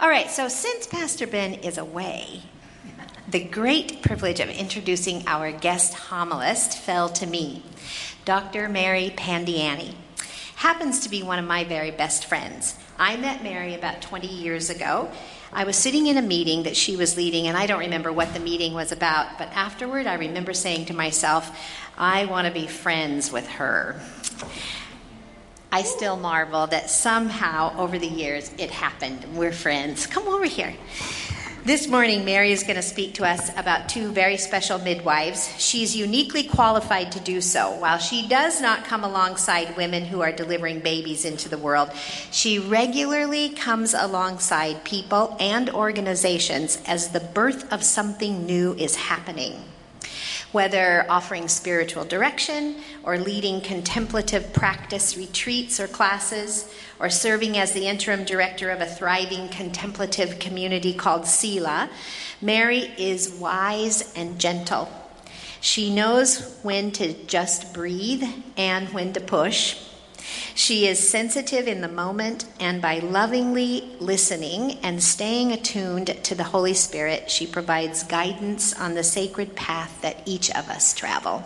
All right, so since Pastor Ben is away, the great privilege of introducing our guest homilist fell to me, Dr. Mary Pandiani. Happens to be one of my very best friends. I met Mary about 20 years ago. I was sitting in a meeting that she was leading, and I don't remember what the meeting was about, but afterward I remember saying to myself, I want to be friends with her. I still marvel that somehow over the years it happened. We're friends. Come over here. This morning, Mary is going to speak to us about two very special midwives. She's uniquely qualified to do so. While she does not come alongside women who are delivering babies into the world, she regularly comes alongside people and organizations as the birth of something new is happening whether offering spiritual direction or leading contemplative practice retreats or classes, or serving as the interim director of a thriving contemplative community called Sila, Mary is wise and gentle. She knows when to just breathe and when to push. She is sensitive in the moment, and by lovingly listening and staying attuned to the Holy Spirit, she provides guidance on the sacred path that each of us travel.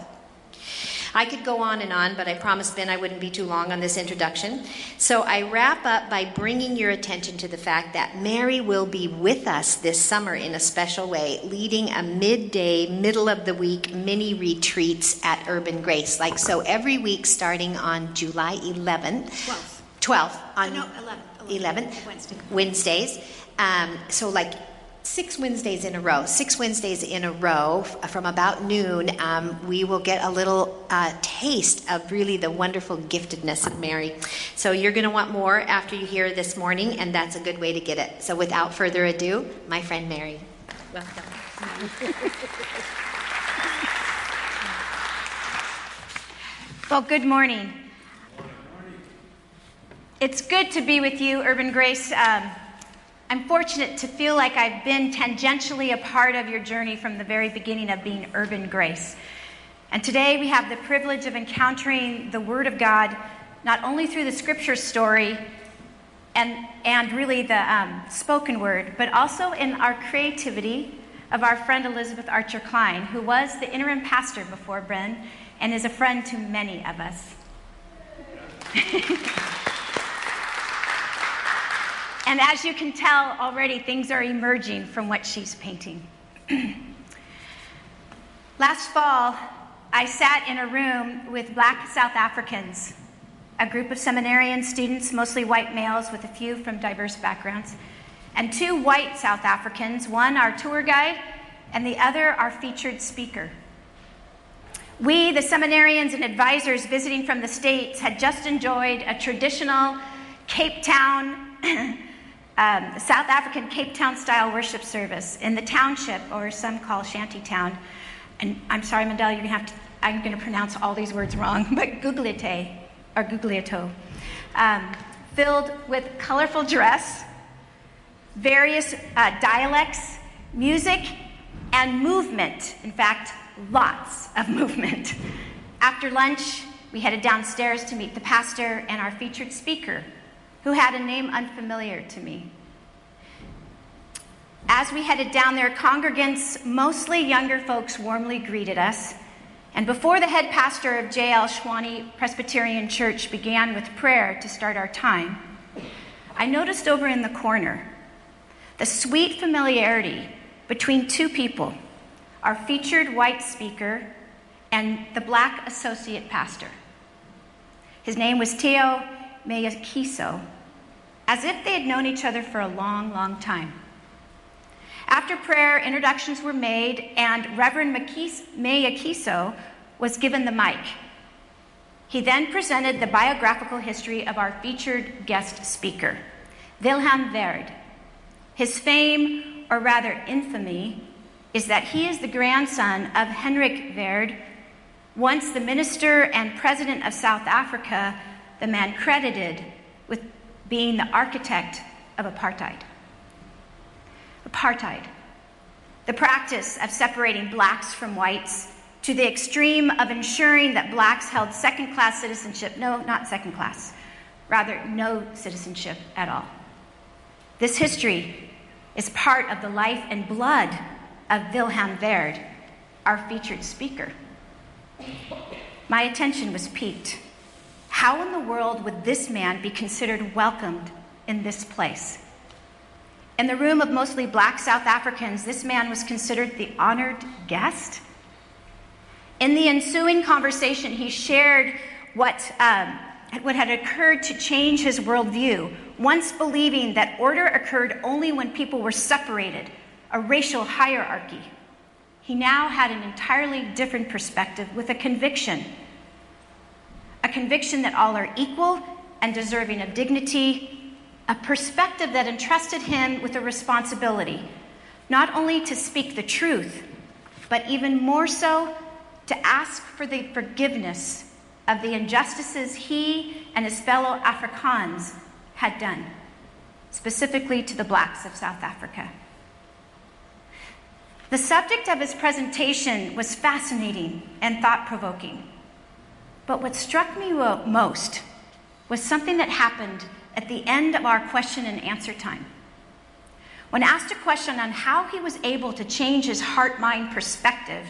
I could go on and on, but I promised Ben I wouldn't be too long on this introduction. So I wrap up by bringing your attention to the fact that Mary will be with us this summer in a special way, leading a midday, middle of the week mini retreats at Urban Grace. Like so, every week starting on July 11th. 12th. 12th on no, 11th. 11th Wednesday. Wednesdays. Um, so like six Wednesdays in a row, six Wednesdays in a row from about noon, um, we will get a little uh, taste of really the wonderful giftedness of Mary. So you're going to want more after you hear this morning, and that's a good way to get it. So without further ado, my friend Mary. Welcome. Well, good morning. It's good to be with you, Urban Grace. Um, I'm fortunate to feel like I've been tangentially a part of your journey from the very beginning of being Urban Grace. And today we have the privilege of encountering the Word of God not only through the scripture story and, and really the um, spoken word, but also in our creativity of our friend Elizabeth Archer Klein, who was the interim pastor before Bren and is a friend to many of us. and as you can tell already, things are emerging from what she's painting. Last fall, I sat in a room with black South Africans, a group of seminarian students, mostly white males with a few from diverse backgrounds, and two white South Africans, one our tour guide and the other our featured speaker. We, the seminarians and advisors visiting from the States, had just enjoyed a traditional Cape Town, um, South African Cape Town style worship service in the township, or some call shanty town. And I'm sorry, Mandela, you're gonna have to, I'm going to pronounce all these words wrong, but Gugliate, or Gugliato, um, filled with colorful dress, various uh, dialects, music, and movement. In fact, lots of movement. After lunch, we headed downstairs to meet the pastor and our featured speaker, who had a name unfamiliar to me. As we headed down there, congregants, mostly younger folks, warmly greeted us. And before the head pastor of J.L. Zwane Presbyterian Church began with prayer to start our time, I noticed over in the corner the sweet familiarity between two people our featured white speaker and the black associate pastor. His name was Teo Meyakiso, as if they had known each other for a long, long time. After prayer, introductions were made, and Reverend Meyakiso was given the mic. He then presented the biographical history of our featured guest speaker, Wilhelm Verwoerd. His fame, or rather infamy, is that he is the grandson of Hendrik Verwoerd, once the minister and president of South Africa, the man credited with being the architect of apartheid. Apartheid, the practice of separating blacks from whites to the extreme of ensuring that blacks held second class citizenship. No, not second class, rather, no citizenship at all. This history is part of the life and blood of Wilhelm Verwoerd, our featured speaker. My attention was piqued. How in the world would this man be considered welcomed in this place? In the room of mostly black South Africans, this man was considered the honored guest. In the ensuing conversation, he shared what, um, what had occurred to change his worldview, once believing that order occurred only when people were separated, a racial hierarchy. He now had an entirely different perspective with a conviction a conviction that all are equal and deserving of dignity, a perspective that entrusted him with a responsibility, not only to speak the truth, but even more so to ask for the forgiveness of the injustices he and his fellow Afrikaans had done, specifically to the blacks of South Africa. The subject of his presentation was fascinating and thought provoking. But what struck me most was something that happened at the end of our question and answer time. When asked a question on how he was able to change his heart mind perspective,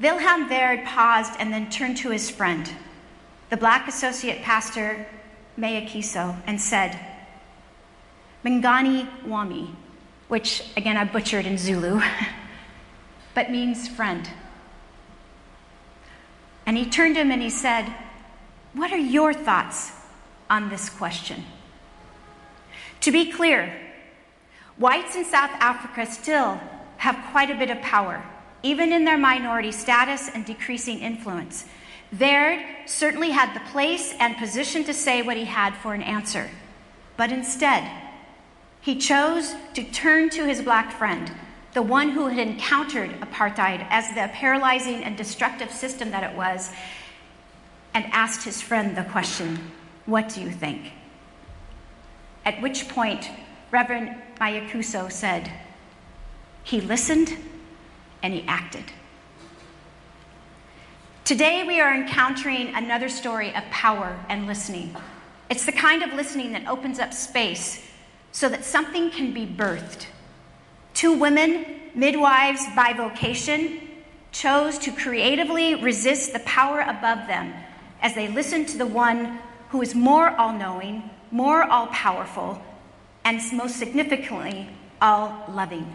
Wilhelm Verwoerd paused and then turned to his friend, the black associate pastor Mayakiso, and said, Mngani Wami, which again I butchered in Zulu, but means friend. And he turned to him and he said, What are your thoughts on this question? To be clear, whites in South Africa still have quite a bit of power even in their minority status and decreasing influence. Verwoerd certainly had the place and position to say what he had for an answer. But instead, he chose to turn to his black friend, the one who had encountered apartheid as the paralyzing and destructive system that it was, and asked his friend the question, What do you think? At which point, Reverend Mayakuso said, He listened and he acted. Today, we are encountering another story of power and listening. It's the kind of listening that opens up space so that something can be birthed. Two women, midwives by vocation, chose to creatively resist the power above them as they listened to the one who is more all knowing, more all powerful, and most significantly, all loving.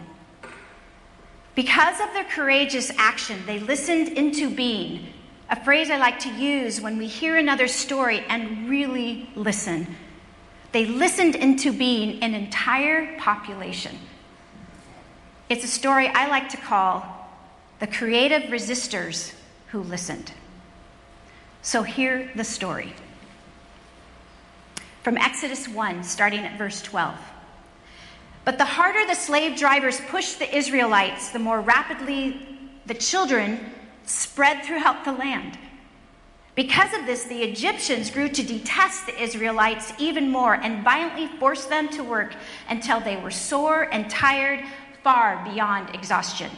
Because of their courageous action, they listened into being, a phrase I like to use when we hear another story and really listen. They listened into being an entire population. It's a story I like to call the creative resistors who listened. So, hear the story. From Exodus 1, starting at verse 12. But the harder the slave drivers pushed the Israelites, the more rapidly the children spread throughout the land. Because of this, the Egyptians grew to detest the Israelites even more and violently forced them to work until they were sore and tired, far beyond exhaustion.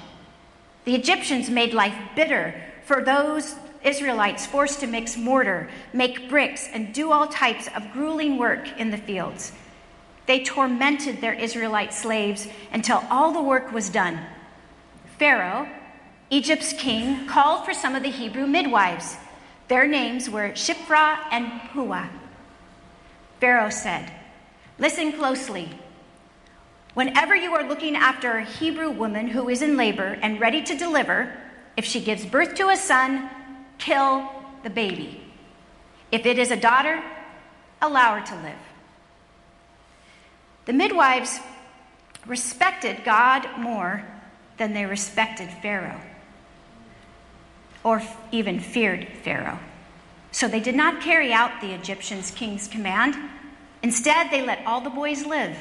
The Egyptians made life bitter for those Israelites forced to mix mortar, make bricks, and do all types of grueling work in the fields. They tormented their Israelite slaves until all the work was done. Pharaoh, Egypt's king, called for some of the Hebrew midwives. Their names were Shiphrah and Puah. Pharaoh said, Listen closely. Whenever you are looking after a Hebrew woman who is in labor and ready to deliver, if she gives birth to a son, kill the baby. If it is a daughter, allow her to live. The midwives respected God more than they respected Pharaoh, or even feared Pharaoh. So they did not carry out the Egyptian king's command. Instead, they let all the boys live.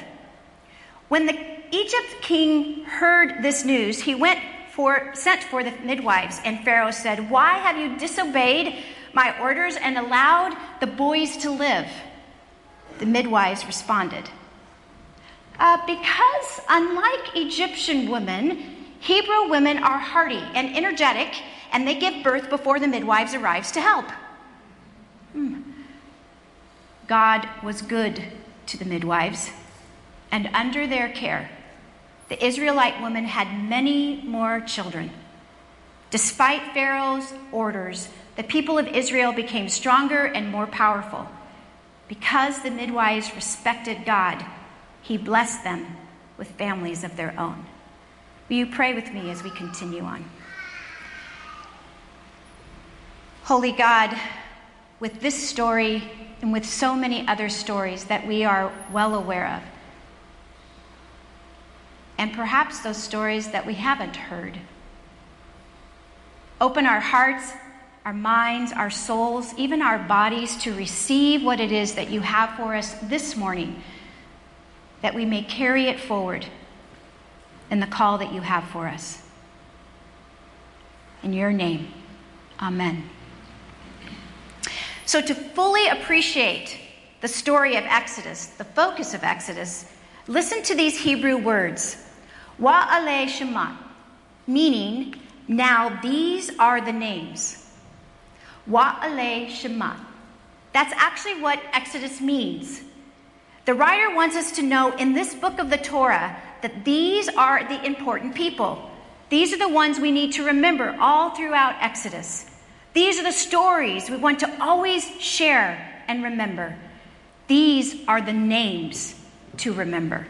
When the Egypt king heard this news, he went for, sent for the midwives, and Pharaoh said, Why have you disobeyed my orders and allowed the boys to live? The midwives responded, uh, because, unlike Egyptian women, Hebrew women are hardy and energetic, and they give birth before the midwives arrives to help. Hmm. God was good to the midwives, and under their care, the Israelite woman had many more children. Despite Pharaoh's orders, the people of Israel became stronger and more powerful. Because the midwives respected God, he blessed them with families of their own. Will you pray with me as we continue on? Holy God, with this story and with so many other stories that we are well aware of, and perhaps those stories that we haven't heard, open our hearts, our minds, our souls, even our bodies to receive what it is that you have for us this morning, that we may carry it forward in the call that you have for us. In your name, amen. So, to fully appreciate the story of Exodus, the focus of Exodus, listen to these Hebrew words Wa'ale Shema, meaning, now these are the names. Wa'ale Shema. That's actually what Exodus means. The writer wants us to know in this book of the Torah that these are the important people. These are the ones we need to remember all throughout Exodus. These are the stories we want to always share and remember. These are the names to remember.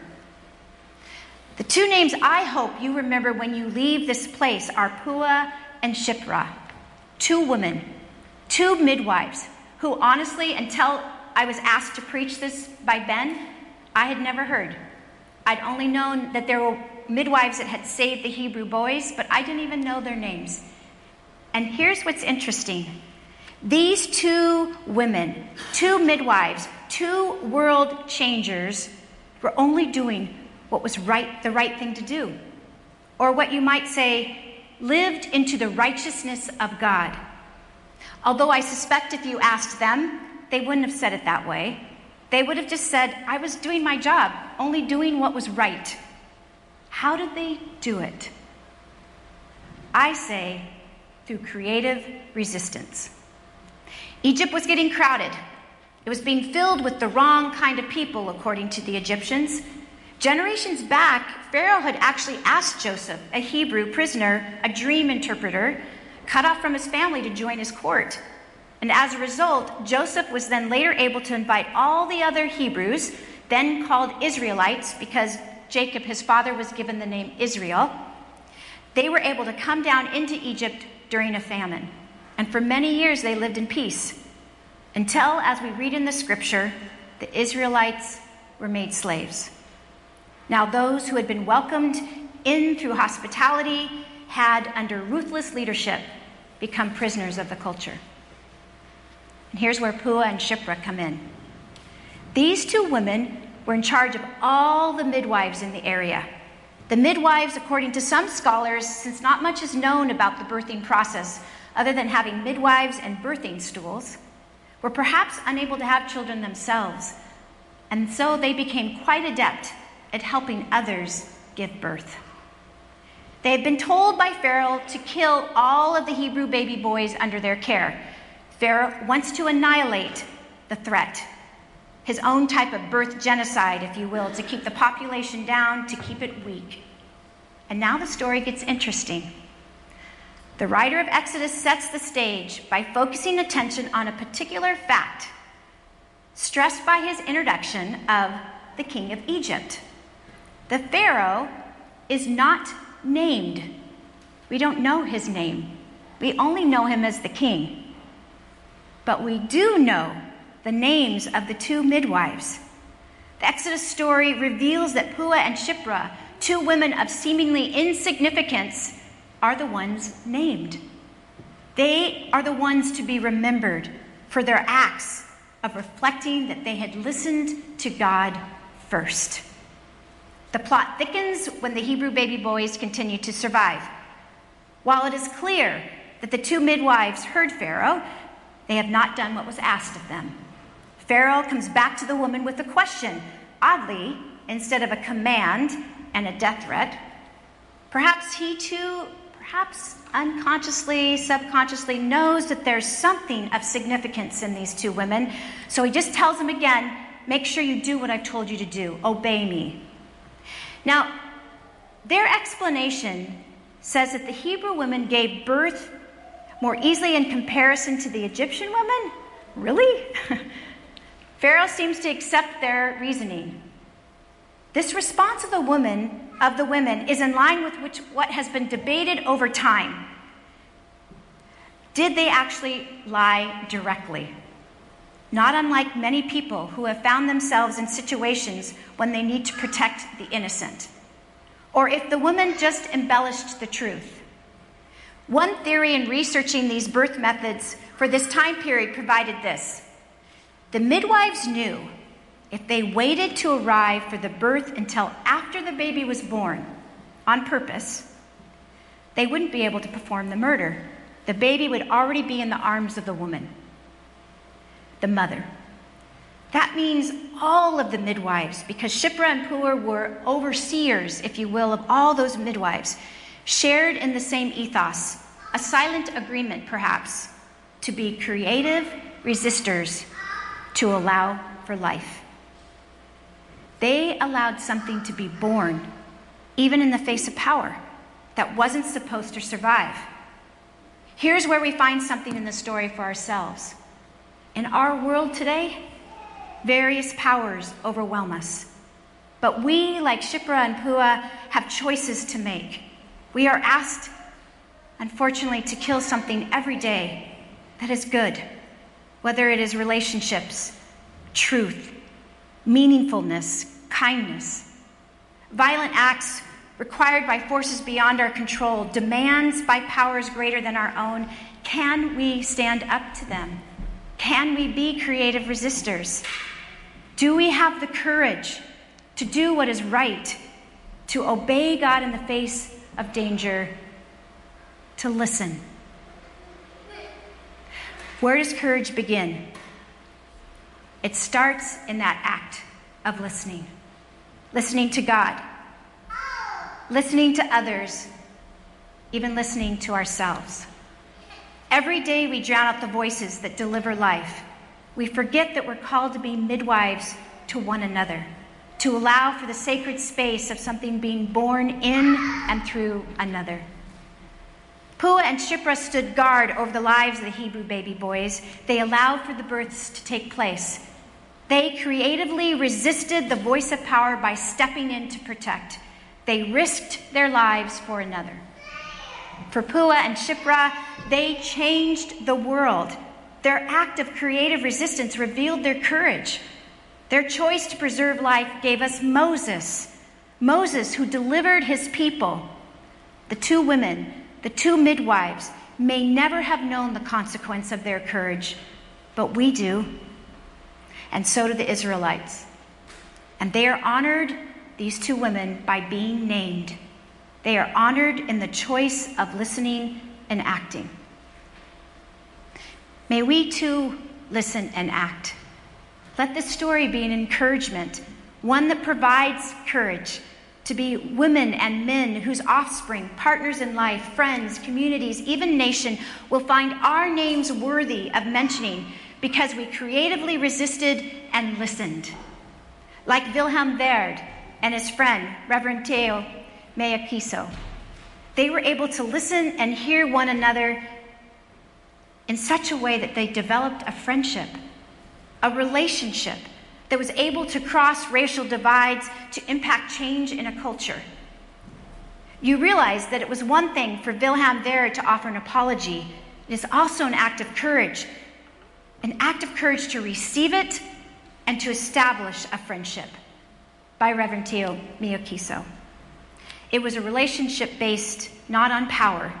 The two names I hope you remember when you leave this place are Pua and Shipra, two women, two midwives, who honestly, until I was asked to preach this by Ben, I had never heard. I'd only known that there were midwives that had saved the Hebrew boys, but I didn't even know their names. And here's what's interesting these two women, two midwives, two world changers, were only doing what was right, the right thing to do. Or what you might say, lived into the righteousness of God. Although I suspect if you asked them, they wouldn't have said it that way. They would have just said, I was doing my job, only doing what was right. How did they do it? I say, through creative resistance. Egypt was getting crowded. It was being filled with the wrong kind of people, according to the Egyptians. Generations back, Pharaoh had actually asked Joseph, a Hebrew prisoner, a dream interpreter, cut off from his family to join his court. And as a result, Joseph was then later able to invite all the other Hebrews, then called Israelites, because Jacob, his father, was given the name Israel. They were able to come down into Egypt during a famine. And for many years, they lived in peace. Until, as we read in the scripture, the Israelites were made slaves. Now, those who had been welcomed in through hospitality had, under ruthless leadership, become prisoners of the culture. And here's where Pua and Shipra come in. These two women were in charge of all the midwives in the area. The midwives, according to some scholars, since not much is known about the birthing process other than having midwives and birthing stools, were perhaps unable to have children themselves, and so they became quite adept at helping others give birth. They had been told by Pharaoh to kill all of the Hebrew baby boys under their care. Pharaoh wants to annihilate the threat, his own type of birth genocide, if you will, to keep the population down, to keep it weak. And now the story gets interesting. The writer of Exodus sets the stage by focusing attention on a particular fact, stressed by his introduction of the king of Egypt. The Pharaoh is not named. We don't know his name. We only know him as the king. But we do know the names of the two midwives. The Exodus story reveals that Pua and Shipra, two women of seemingly insignificance, are the ones named. They are the ones to be remembered for their acts of reflecting that they had listened to God first. The plot thickens when the Hebrew baby boys continue to survive. While it is clear that the two midwives heard Pharaoh, they have not done what was asked of them. Pharaoh comes back to the woman with a question. Oddly, instead of a command and a death threat, perhaps he too, perhaps unconsciously, subconsciously, knows that there's something of significance in these two women. So he just tells them again make sure you do what I've told you to do. Obey me. Now, their explanation says that the Hebrew women gave birth more easily in comparison to the Egyptian women. Really? Pharaoh seems to accept their reasoning. This response of the woman of the women is in line with which, what has been debated over time. Did they actually lie directly? Not unlike many people who have found themselves in situations when they need to protect the innocent. Or if the woman just embellished the truth. One theory in researching these birth methods for this time period provided this the midwives knew if they waited to arrive for the birth until after the baby was born on purpose, they wouldn't be able to perform the murder. The baby would already be in the arms of the woman, the mother. That means all of the midwives, because Shiphrah and Puah were overseers, if you will, of all those midwives, shared in the same ethos, a silent agreement, perhaps, to be creative resistors to allow for life. They allowed something to be born, even in the face of power, that wasn't supposed to survive. Here's where we find something in the story for ourselves. In our world today, various powers overwhelm us. But we, like Shiphrah and Puah, have choices to make. We are asked, unfortunately, to kill something every day that is good, whether it is relationships, truth, meaningfulness, kindness. Violent acts required by forces beyond our control, demands by powers greater than our own. Can we stand up to them? Can we be creative resistors? Do we have the courage to do what is right, to obey God in the face of danger, to listen? Where does courage begin? It starts in that act of listening listening to God, listening to others, even listening to ourselves. Every day we drown out the voices that deliver life. We forget that we're called to be midwives to one another, to allow for the sacred space of something being born in and through another. Pua and Shiphrah stood guard over the lives of the Hebrew baby boys. They allowed for the births to take place. They creatively resisted the voice of power by stepping in to protect. They risked their lives for another. For Pua and Shiphrah, they changed the world. Their act of creative resistance revealed their courage. Their choice to preserve life gave us Moses. Moses, who delivered his people. The two women, the two midwives, may never have known the consequence of their courage, but we do and so do the Israelites. And they are honored, these two women, by being named. They are honored in the choice of listening and acting. May we too listen and act. Let this story be an encouragement, one that provides courage to be women and men whose offspring, partners in life, friends, communities, even nation will find our names worthy of mentioning because we creatively resisted and listened. Like Wilhelm Verwoerd and his friend, Reverend Teo Meakiso. They were able to listen and hear one another in such a way that they developed a friendship, a relationship that was able to cross racial divides to impact change in a culture. You realize that it was one thing for Wilhelm Verwoerd to offer an apology. It is also an act of courage an act of courage to receive it and to establish a friendship by Reverend Theo Meakiso. It was a relationship based not on power,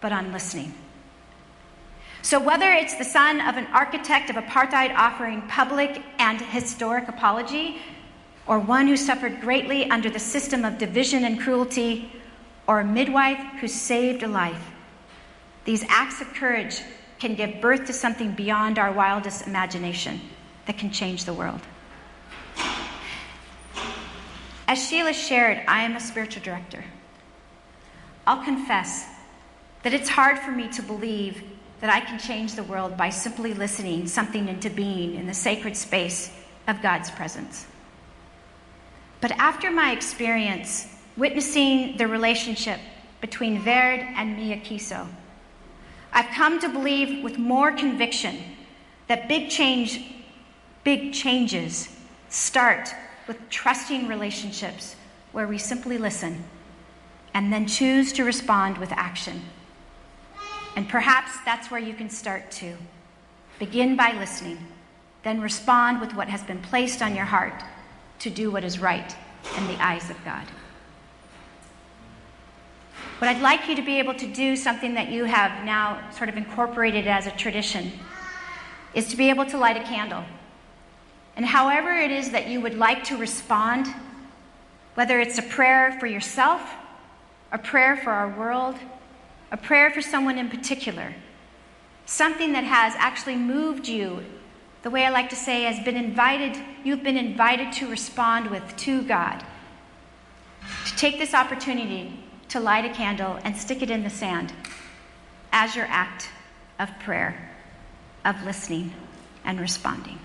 but on listening. So, whether it's the son of an architect of apartheid offering public and historic apology, or one who suffered greatly under the system of division and cruelty, or a midwife who saved a life, these acts of courage can give birth to something beyond our wildest imagination that can change the world. As Sheila shared, I am a spiritual director. I'll confess that it's hard for me to believe that I can change the world by simply listening something into being in the sacred space of God's presence. But after my experience witnessing the relationship between Verwoerd and Mia Kiso, I've come to believe with more conviction that big change, big changes start with trusting relationships where we simply listen and then choose to respond with action. And perhaps that's where you can start too. Begin by listening, then respond with what has been placed on your heart to do what is right in the eyes of God. But I'd like you to be able to do something that you have now sort of incorporated as a tradition is to be able to light a candle. And however it is that you would like to respond, whether it's a prayer for yourself, a prayer for our world, a prayer for someone in particular, something that has actually moved you, the way I like to say, has been invited, you've been invited to respond with to God. To take this opportunity to light a candle and stick it in the sand as your act of prayer, of listening and responding.